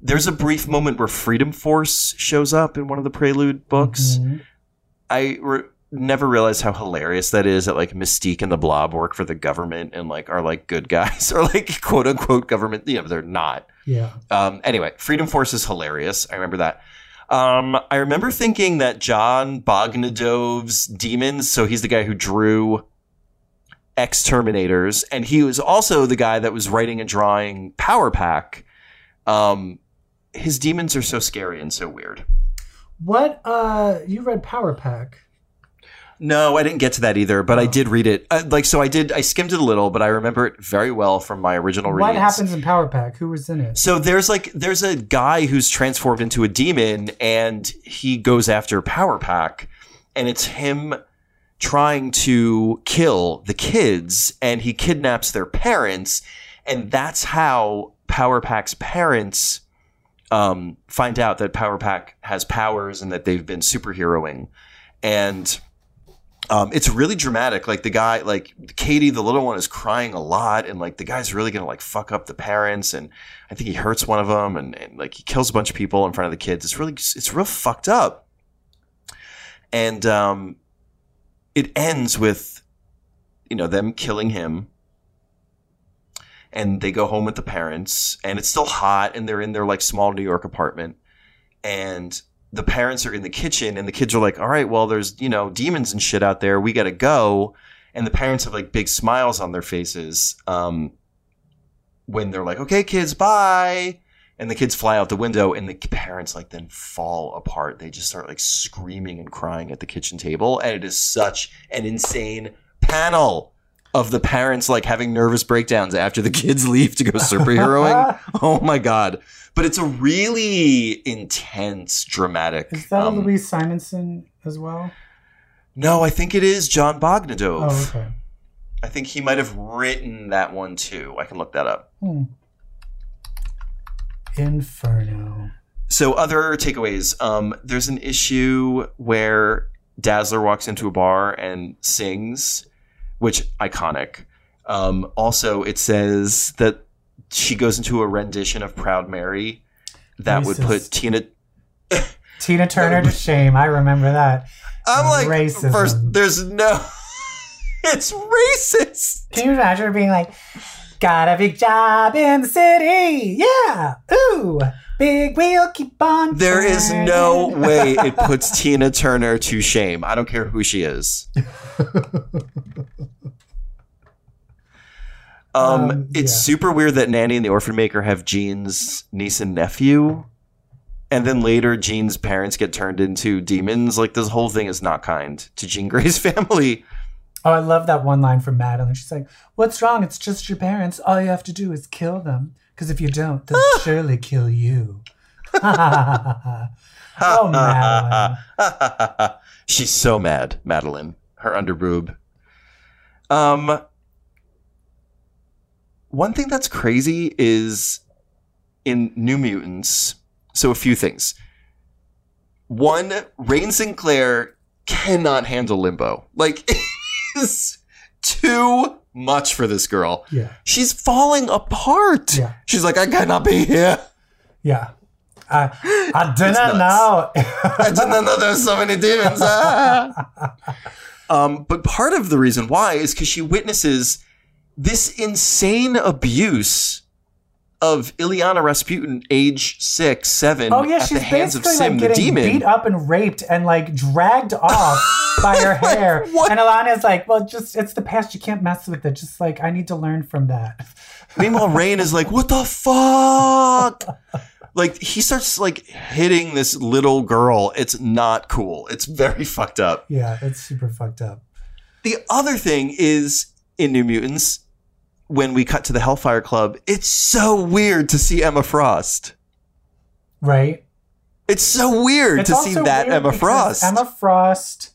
There's a brief moment where Freedom Force shows up in one of the Prelude books. Mhm. I re- never realized how hilarious that is. That like Mystique and the Blob work for the government and like are like good guys or like quote unquote government. You know, they're not. Yeah. Um, anyway, Freedom Force is hilarious. I remember that. Um, I remember thinking that Jon Bogdanove's Demons, so he's the guy who drew X Terminators, and he was also the guy that was writing and drawing Power Pack. Um, his demons are so scary and so weird. What? Uh, you read Power Pack? No, I didn't get to that either, but I Oh. did read it. Uh, like, so I did. I skimmed it a little, but I remember it very well from my original reading. What happens in Power Pack? Who was in it? So there's like there's a guy who's transformed into a demon and he goes after Power Pack and it's him trying to kill the kids and he kidnaps their parents and that's how Power Pack's parents um, find out that Power Pack has powers and that they've been superheroing and Um, it's really dramatic. Like the guy, like Katie, the little one, is crying a lot, and like the guy's really gonna like fuck up the parents, and I think he hurts one of them, and, and like he kills a bunch of people in front of the kids. It's really, it's real fucked up. And um, it ends with, you know, them killing him, and they go home with the parents, and it's still hot, and they're in their like small New York apartment, and the parents are in the kitchen and the kids are like, all right, well, there's, you know, demons and shit out there. We got to go. And the parents have like big smiles on their faces um, when they're like, okay, kids, bye. And the kids fly out the window and the parents like then fall apart. They just start like screaming and crying at the kitchen table. And it is such an insane panel of the parents like having nervous breakdowns after the kids leave to go superheroing. oh my God but it's a really intense, dramatic. Is that um, Louise Simonson as well? No, I think it is Jon Bogdanove. Oh, okay. I think he might have written that one too. I can look that up. Hmm. Inferno. So, other takeaways. Um, there's an issue where Dazzler walks into a bar and sings, which iconic. Um, also, it says that she goes into a rendition of Proud Mary that would put Tina Tina Turner to shame. I remember that. I'm like Racism. first there's no it's racist. Can you imagine her being like Got a big job in the city. Yeah. Ooh. Big wheel keep on. turning. There is no way it puts Tina Turner to shame. I don't care who she is. Um, um it's yeah. super weird that Nanny and the Orphan Maker have Jean's niece and nephew, and then later Jean's parents get turned into demons. Like this whole thing is not kind to Jean Grey's family. Oh, I love that one line from Madelyne. She's like, "What's wrong? It's just your parents. All you have to do is kill them. Because if you don't, they'll surely kill you." oh, Madelyne. She's so mad, Madelyne. Her underboob. Um, one thing that's crazy is in New Mutants. So a few things. One, Rahne Sinclair cannot handle limbo. Like it is too much for this girl. Yeah. She's falling apart. Yeah. She's like, I cannot be here. Yeah. I, I didn't know. I didn't know there were so many demons. Ah. um, but part of the reason why is because she witnesses this insane abuse of Illyana Rasputin, age six, seven, oh, yeah, at she's the hands of S'ym, like, the demon. Beat up and raped and like dragged off by her hair. Like, and Illyana's like, well, just it's the past. You can't mess with it. Just like I need to learn from that. Meanwhile, Rahne is like, what the fuck? like he starts like hitting this little girl. It's not cool. It's very fucked up. Yeah, it's super fucked up. The other thing is in New Mutants, when we cut to the Hellfire Club, it's so weird to see Emma Frost. Right. It's so weird it's to see that Emma Frost. Emma Frost,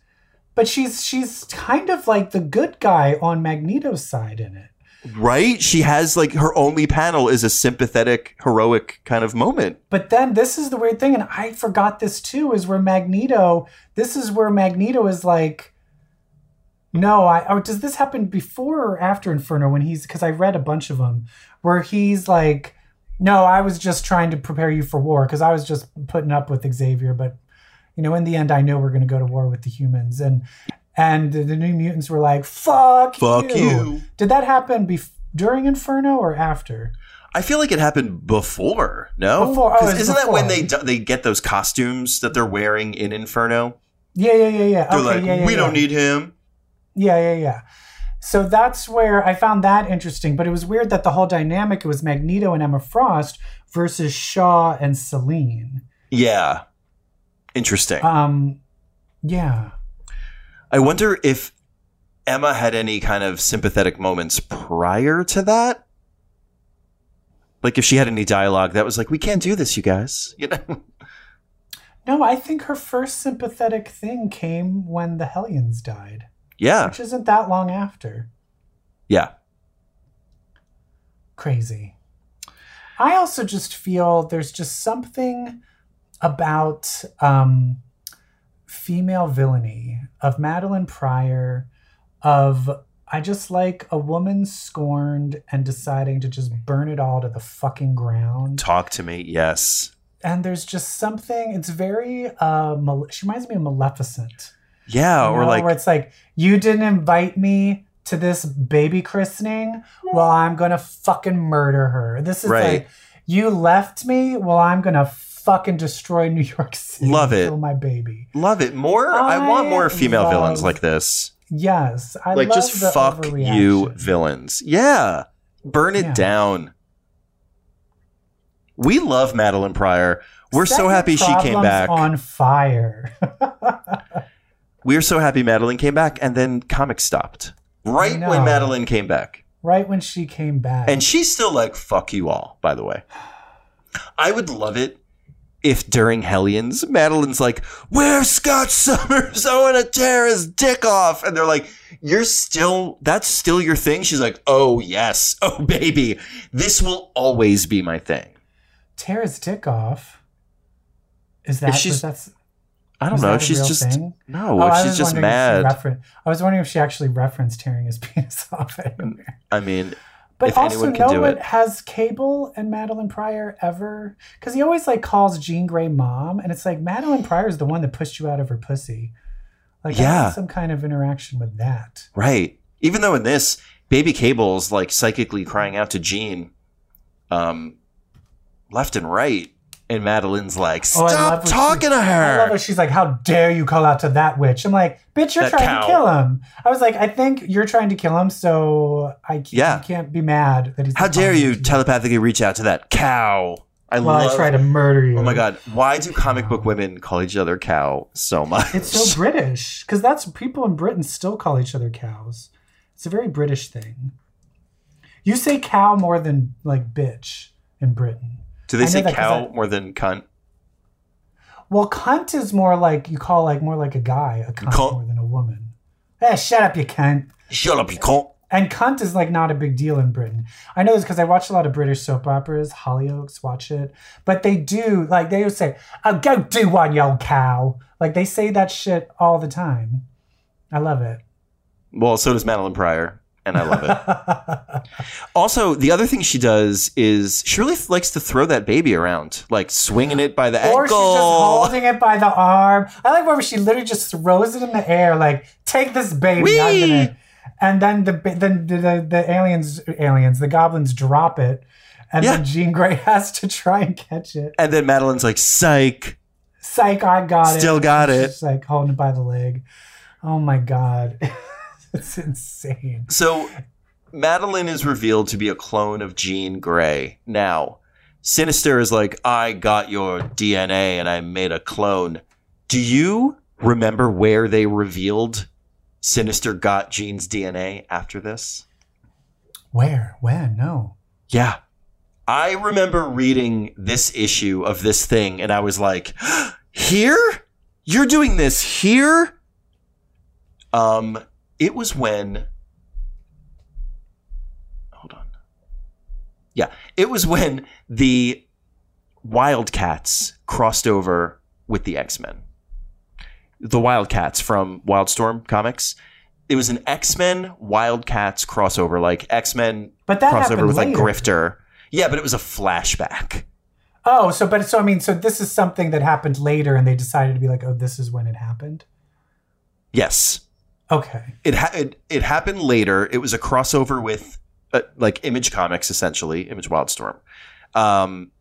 but she's she's kind of like the good guy on Magneto's side in it. Right? She has like her only panel is a sympathetic, heroic kind of moment. But then this is the weird thing, and I forgot this too, is where Magneto, this is where Magneto is like, no, I. Oh, does this happen before or after Inferno? When he's because I read a bunch of them where he's like, "No, I was just trying to prepare you for war because I was just putting up with Xavier, but you know, in the end, I know we're going to go to war with the humans." And and the, the New Mutants were like, "Fuck, fuck you." you. Did that happen bef- during Inferno or after? I feel like it happened before. No, before. Oh, isn't before. that when they they get those costumes that they're wearing in Inferno? Yeah, yeah, yeah, yeah. They're okay, like, yeah, yeah, we yeah. don't need him. Yeah, yeah, yeah. So that's where I found that interesting. But it was weird that the whole dynamic was Magneto and Emma Frost versus Shaw and Selene. Yeah. Interesting. Um yeah. I wonder if Emma had any kind of sympathetic moments prior to that. Like if she had any dialogue that was like, "We can't do this, you guys," you know. No, I think her first sympathetic thing came when the Hellions died. Yeah. Which isn't that long after. Yeah. Crazy. I also just feel there's just something about um, female villainy of Madelyne Pryor, of I just like a woman scorned and deciding to just burn it all to the fucking ground. Talk to me. Yes. And there's just something. It's very. Uh, she reminds me of Maleficent. Yeah. you or like, where it's like you didn't invite me to this baby christening. Well, I'm gonna fucking murder her. This is Right. like you left me. Well, I'm gonna fucking destroy New York City. Love it. Kill my baby. love it more. I, want more female love- villains like this. Yes, I like love just the fuck you villains. Yeah. Burn it Yeah. down. We love Madelyne Pryor. We're Set so happy she came problems back. on fire. We're so happy Madelyne came back and then comics stopped. Right when Madelyne came back. right when she came back. And she's still like, fuck you all, by the way. I would love it if during Hellions, Madelyne's like, Where's Scott Summers? I want to tear his dick off. And they're like, You're still, that's still your thing? She's like, Oh, yes. Oh, baby. This will always be my thing. tear his dick off. Is that she's- was that's I don't know. She's just, thing? no, Oh, I she's was just wondering if she mad. referen- I was wondering if she actually referenced tearing his penis off anywhere. I mean, But If also, know do it. has Cable and Madelyne Pryor ever? Because he always like calls Jean Grey mom, and it's like Madelyne Pryor is the one that pushed you out of her pussy. Like, Yeah. some kind of interaction with that. Right. Even though in this, Baby Cable's like psychically crying out to Jean, um, left and right, and Madelyne's like, Oh, I "Stop she- talking to I her." love how she's like, "How dare you call out to that witch?" I'm like, "Bitch, you're That trying cow. to kill him." I was like, "I think you're trying to kill him, so I can't, Yeah. can't be mad that he's." How dare you to telepathically reach out to that cow? I While love. I try to murder you. oh my god! Why do comic book women call each other cow so much? It's so British because that's people in Britain still call each other cows. It's a very British thing. You say cow more than like bitch in Britain. Do they I say cow I- more than cunt? Well, cunt is more like you call like more like a guy a cunt Cunt. more than a woman. Hey, shut up, you cunt. Shut up, you cunt! And cunt is like not a big deal in Britain. I know this because I watch a lot of British soap operas. Hollyoaks watch it, but they do like they would say, "Oh, go do one, you old cow." Like they say that shit all the time. I love it. Well, so does Madelyne Pryor, and I love it. Also, the other thing she does is she really likes to throw that baby around, like swinging it by the Or she's just ankle. holding it by the arm. I like where she literally just throws it in the air, like "Take this baby." I'm gonna, and then the then the, the the aliens aliens the goblins drop it, and Yeah. then Jean Grey has to try and catch it. And then Madelyne's like, "Psych." Psych, I got it. Still got it. She's like holding it by the leg. Oh my god, it's insane. So, Madelyne is revealed to be a clone of Jean Grey. Now, Sinister is like, "I got your DNA and I made a clone." Do you remember where they revealed Sinister got Jean's DNA after this? Where? When? No. Yeah. I remember reading this issue of this thing and I was like, "Here? You're doing this here?" Um it was when Hold on. Yeah, it was when the Wildcats crossed over with the X-Men. The Wildcats from Wildstorm comics. It was an X-Men Wildcats crossover like X-Men But that crossover happened with like. Grifter. Yeah, but it was a flashback. Oh, so but so I mean, so this is something that happened later, and they decided to be like, oh, this is when it happened. Yes, Okay. it ha- it, it happened later. It was a crossover with uh, like Image Comics, essentially Image Wildstorm, um,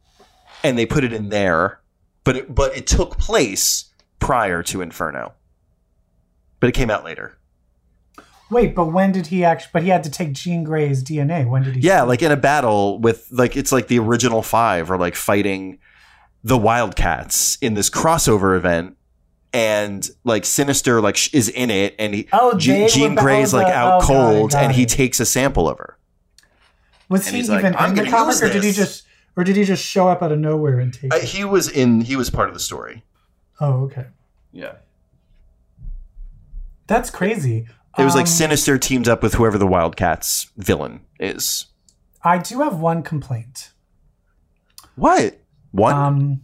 and they put it in there. But it, but it took place prior to Inferno, but it came out later. Wait, but when did he actually? But he had to take Jean Grey's DNA. When did he? Yeah, like in a battle with like it's like the original five are like fighting the Wildcats in this crossover event. And like Sinister, like sh- is in it, and he, Oh, Je- they were Jean ba- Grey's like out oh, got it, cold, and he takes a sample of her. Was and he he's like, even "I'm in the comic, or did he just, or did he just show up out of nowhere and take? Uh, it? he was in. He was part of the story. Oh, okay. Yeah. That's crazy. It was like Um, Sinister teamed up with whoever the Wildcats villain is. I do have one complaint. What? One? Um,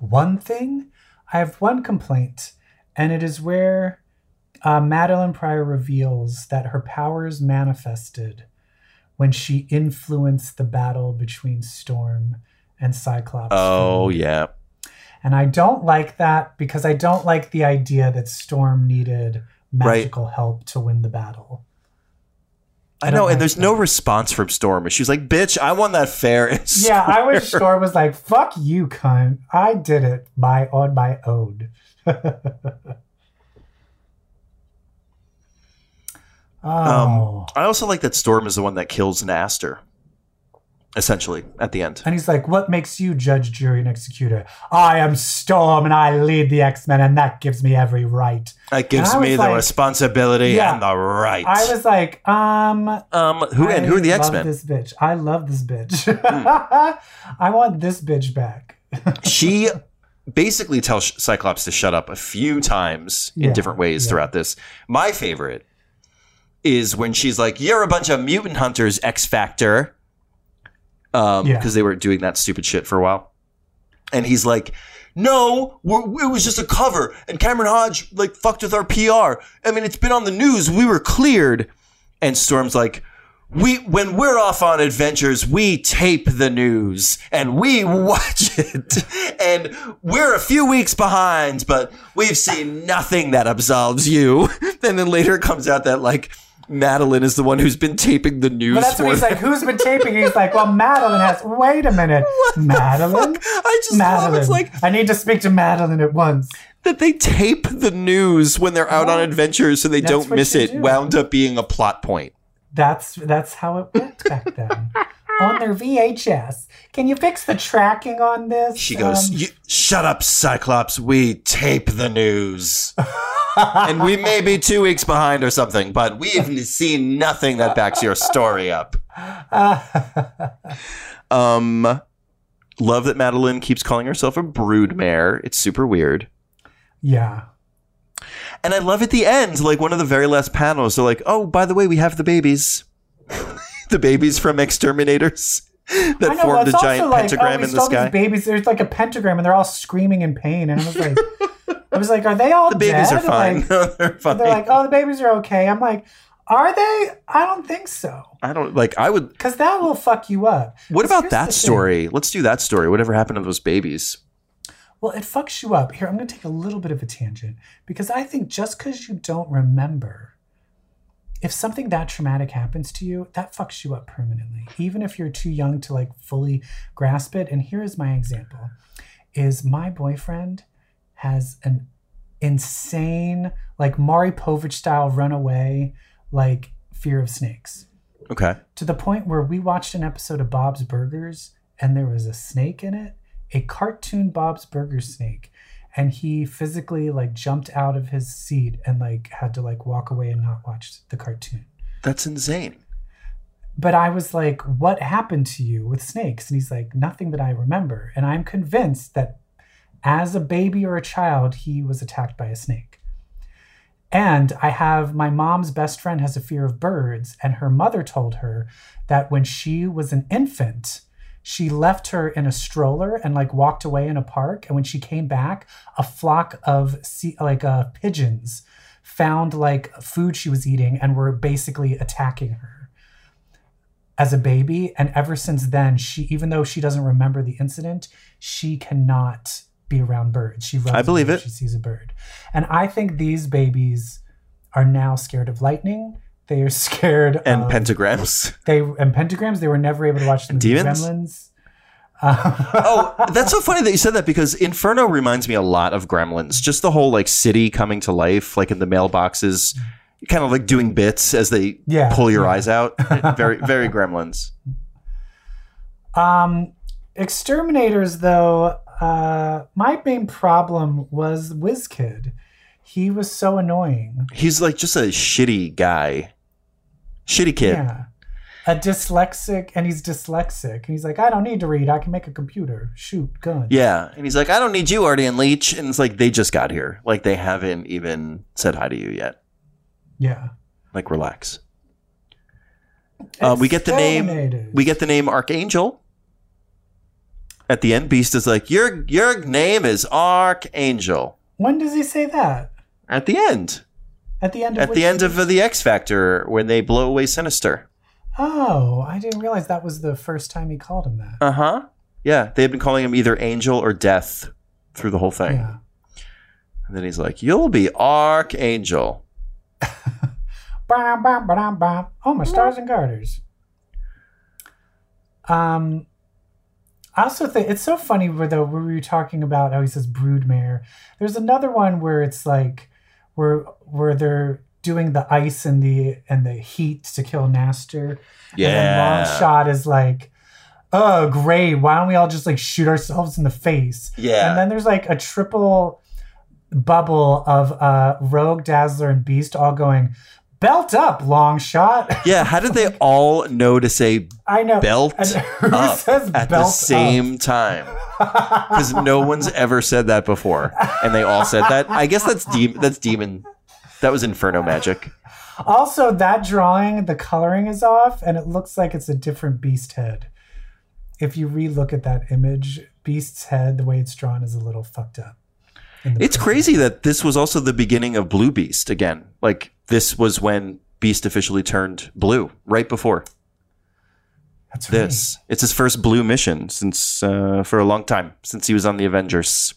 one thing I have one complaint, and it is where uh, Madelyne Pryor reveals that her powers manifested when she influenced the battle between Storm and Cyclops. Oh yeah. And I don't like that because I don't like the idea that Storm needed Right. magical help to win the battle. I I know, and there's no response from Storm. She's like, "Bitch, I won that fair." and Yeah, I wish square." Storm was like, fuck you, cunt. I did it by on my own. oh. Um, I also like that Storm is the one that kills N'astirh, essentially at the end. and he's like, What makes you judge, jury, and executor? I am Storm and I lead the X Men, and that gives me every right. That gives me the like- responsibility Yeah. and the right. I was like, um, um, who and who are the X Men? This bitch. I love this bitch. Hmm. I want this bitch back. she basically tells Cyclops to shut up a few times in Yeah, different ways yeah. throughout this. My favorite is when she's like, "You're a bunch of mutant hunters, X Factor," um, Yeah. because they were doing that stupid shit for a while, and he's like. No, we're, it was just a cover, and Cameron Hodge like fucked with our PR. I mean, it's been on the news. We were cleared, and Storm's like, we when we're off on adventures, we tape the news and we watch it. And we're a few weeks behind, but we've seen nothing that absolves you. And then later it comes out that like Madelyne is the one who's been taping the news But that's what he's like. Who's been taping? He's like, well, Madelyne has. Wait a minute, Madelyne. I just Madelyne. it's like I need to speak to Madelyne at once. that they tape the news when they're out on adventures so they don't miss it. do. Wound up being a plot point. That's that's how it worked back then. on their VHS. Can you fix the tracking on this? She goes, Um, "Shut up, Cyclops. We tape the news, and we may be two weeks behind or something, but we've seen nothing that backs your story up." Um, love that Madelyne keeps calling herself a broodmare. It's super weird. yeah. And I love at the end, like one of the very last panels, they're like, oh, by the way, we have the babies. the babies from X-Terminators that know, formed a giant like, pentagram oh, in the sky. babies, there's like a pentagram, and they're all screaming in pain. And I was like, I was like, are they all the babies dead? are fine. Like, No, they're fine. they're like, oh, the babies are okay. I'm like, are they? I don't think so. I don't like. I would. Because that will fuck you up. What about that the thing. story? Let's do that story. Whatever happened to those babies? Well, it fucks you up. Here, I'm going to take a little bit of a tangent because I think just because you don't remember, if something that traumatic happens to you, that fucks you up permanently, even if you're too young to like fully grasp it. And here is my example: is my boyfriend has an insane, like Maury Povich style runaway, like fear of snakes Okay. to the point where we watched an episode of Bob's Burgers and there was a snake in it, a cartoon Bob's Burgers snake. And he physically like jumped out of his seat and like had to like walk away and not watch the cartoon. That's insane. But I was like, what happened to you with snakes? And he's like, nothing that I remember. And I'm convinced that as a baby or a child, he was attacked by a snake. And I have my mom's best friend has a fear of birds, and her mother told her that when she was an infant, she left her in a stroller and like walked away in a park. And when she came back, a flock of sea, like uh, pigeons found like food she was eating and were basically attacking her as a baby. And ever since then, she even though she doesn't remember the incident, she cannot be around birds. She runs I believe it. She sees a bird, and I think these babies are now scared of lightning. They are scared And of pentagrams. they and pentagrams. They were never able to watch the Demons? Gremlins. oh, that's so funny that you said that because Inferno reminds me a lot of Gremlins. Just the whole like city coming to life, like in the mailboxes, kind of like doing bits as they Yeah, pull your yeah. eyes out. very, very Gremlins. Um, X-Terminators, though, uh, my main problem was WizKid. He was so annoying. He's like just a shitty guy, shitty kid. Yeah. A dyslexic, and he's dyslexic. And he's like, I don't need to read. I can make a computer. Shoot, gun. Yeah, and he's like, I don't need you, Artie and Leech. And it's like they just got here. Like they haven't even said hi to you yet. Yeah. Like relax. Uh, we get the name. We get the name Archangel. At the end, Beast is like, "Your your name is Archangel." When does he say that? At the end, At the end of at the end of the X Factor, when they blow away Sinister. Oh, I didn't realize that was the first time he called him that. Uh huh. Yeah, they had been calling him either Angel or Death through the whole thing. Yeah. And then he's like, "You'll be Archangel." Bam, bam, ba-dam, bam. Oh, my stars and garters. Um, I also think it's so funny where though where we were talking about how he says broodmare. There's another one where it's like where where they're doing the ice and the and the heat to kill N'astirh. And then Longshot is like, oh great, why don't we all just like shoot ourselves in the face? Yeah. And then there's like a triple bubble of uh Rogue, Dazzler, and Beast all going, belt up, Longshot. yeah. How did they all know to say I know. belt up at belt the same time? Because no one's ever said that before, and they all said that. I guess that's demon. That's demon. That was Inferno magic. Also, that drawing, the coloring is off, and it looks like it's a different Beast head. If you re-look at that image, Beast's head, the way it's drawn, is a little fucked up. It's crazy that this was also the beginning of Blue Beast again. Like this was when Beast officially turned blue, right before That's right. this. It's his first blue mission since uh, for a long time since he was on the Avengers.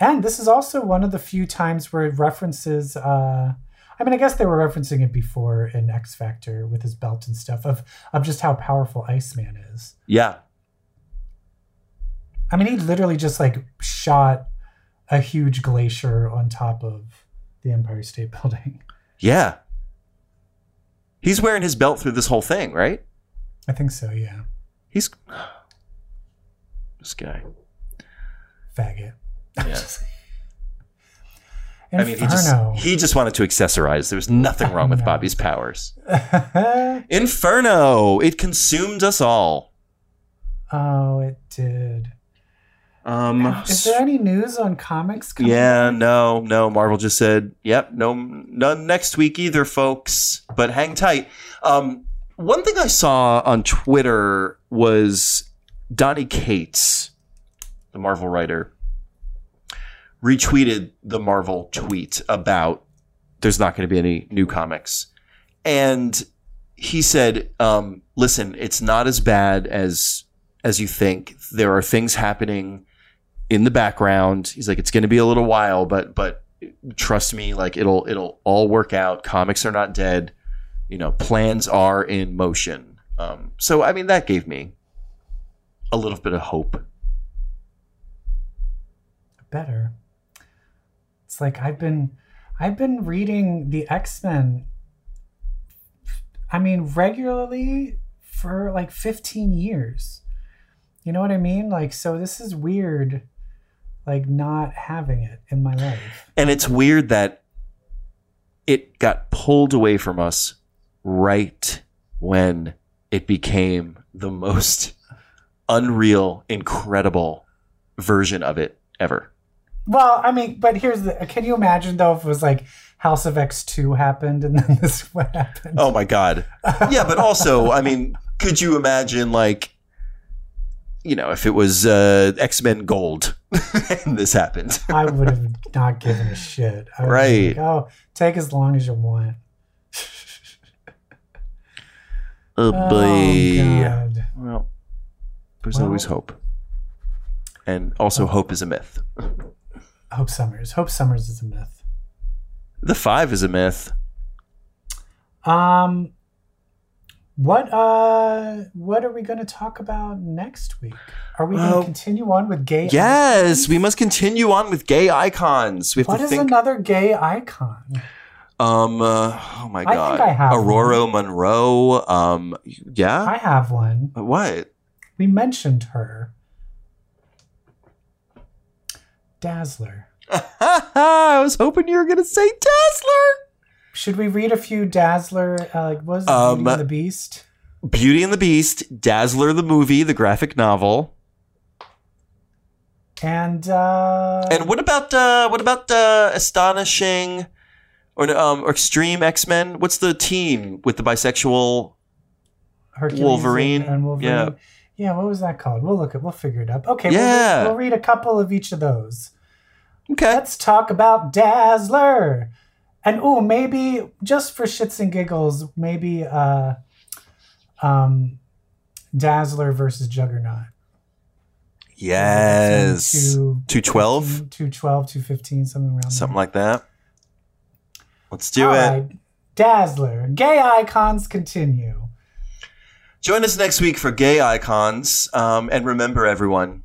And this is also one of the few times where it references. Uh, I mean, I guess they were referencing it before in X Factor with his belt and stuff of of just how powerful Iceman is. Yeah, I mean, he literally just like shot a huge glacier on top of the Empire State Building. yeah. He's wearing his belt through this whole thing, right? I think so. Yeah, He's this guy. faggot. Yeah. I mean, he just Inferno. he just wanted to accessorize. There was nothing wrong with No. Bobby's powers. Inferno! It consumed us all. oh, it did. Um, Is there any news on comics? coming yeah, out? no, no. Marvel just said, "Yep, no, none next week either, folks." But hang tight. Um, one thing I saw on Twitter was Donny Cates, the Marvel writer, retweeted the Marvel tweet about there's not going to be any new comics, and he said, um, "Listen, it's not as bad as as you think. There are things happening." In the background. He's like, it's going to be a little while, but but trust me, like it'll it'll all work out. Comics are not dead. You know, plans are in motion. Um, so I mean, that gave me a little bit of hope. better. It's like I've been I've been reading the X-Men I mean regularly for like 15 years. You know what I mean? Like so this is weird like not having it in my life. And it's weird that it got pulled away from us right when it became the most unreal, incredible version of it ever. Well, I mean, but here's the can you imagine though if it was like House of X2 happened and then this what happened? Oh my god. Yeah, but also, I mean, could you imagine like you know, if it was uh, X Men Gold and this happened? I would have not given a shit. Right. Like, oh, take as long as you want. Oh Oh, boy. God. well, there's Well- always hope, and also hope is a myth. Hope Summers. Hope Summers is a myth. The five is a myth. Um, what uh, what are we going to talk about next week? Are we going to continue on with gay? Yes, we must continue on with gay icons. We have What to is think. another gay icon? um. uh, oh my I think god. I have Ororo Munroe. Um. Yeah. I have one. what? We mentioned her. Dazzler. I was hoping you were gonna say Dazzler. Should we read a few Dazzler? Uh, was? Um, Beauty and the Beast? Beauty and the Beast, Dazzler the movie, the graphic novel. And uh, And what about uh what about uh astonishing or um or extreme X-Men? What's the team with the bisexual Hercules Wolverine? and, Wolverine. Yeah. Yeah, what was that called? We'll look at. We'll figure it up. Okay. we'll read- Yeah. We'll read, a couple of each of those. Okay. Let's talk about Dazzler. And oh, maybe just for shits and giggles, maybe uh, um, Dazzler versus Juggernaut. Yes. Two- 212? 212, 215, something around Something there. like that. Let's do All it. right. Dazzler. Gay icons continue. Join us next week for Gay Icons. Um, and remember, everyone,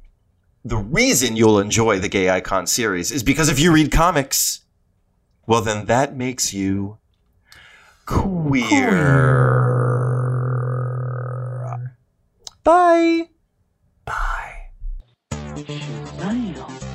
the reason you'll enjoy the Gay Icon series is because if you read comics, well, then that makes you queer. Queer. Bye. Bye. Smile.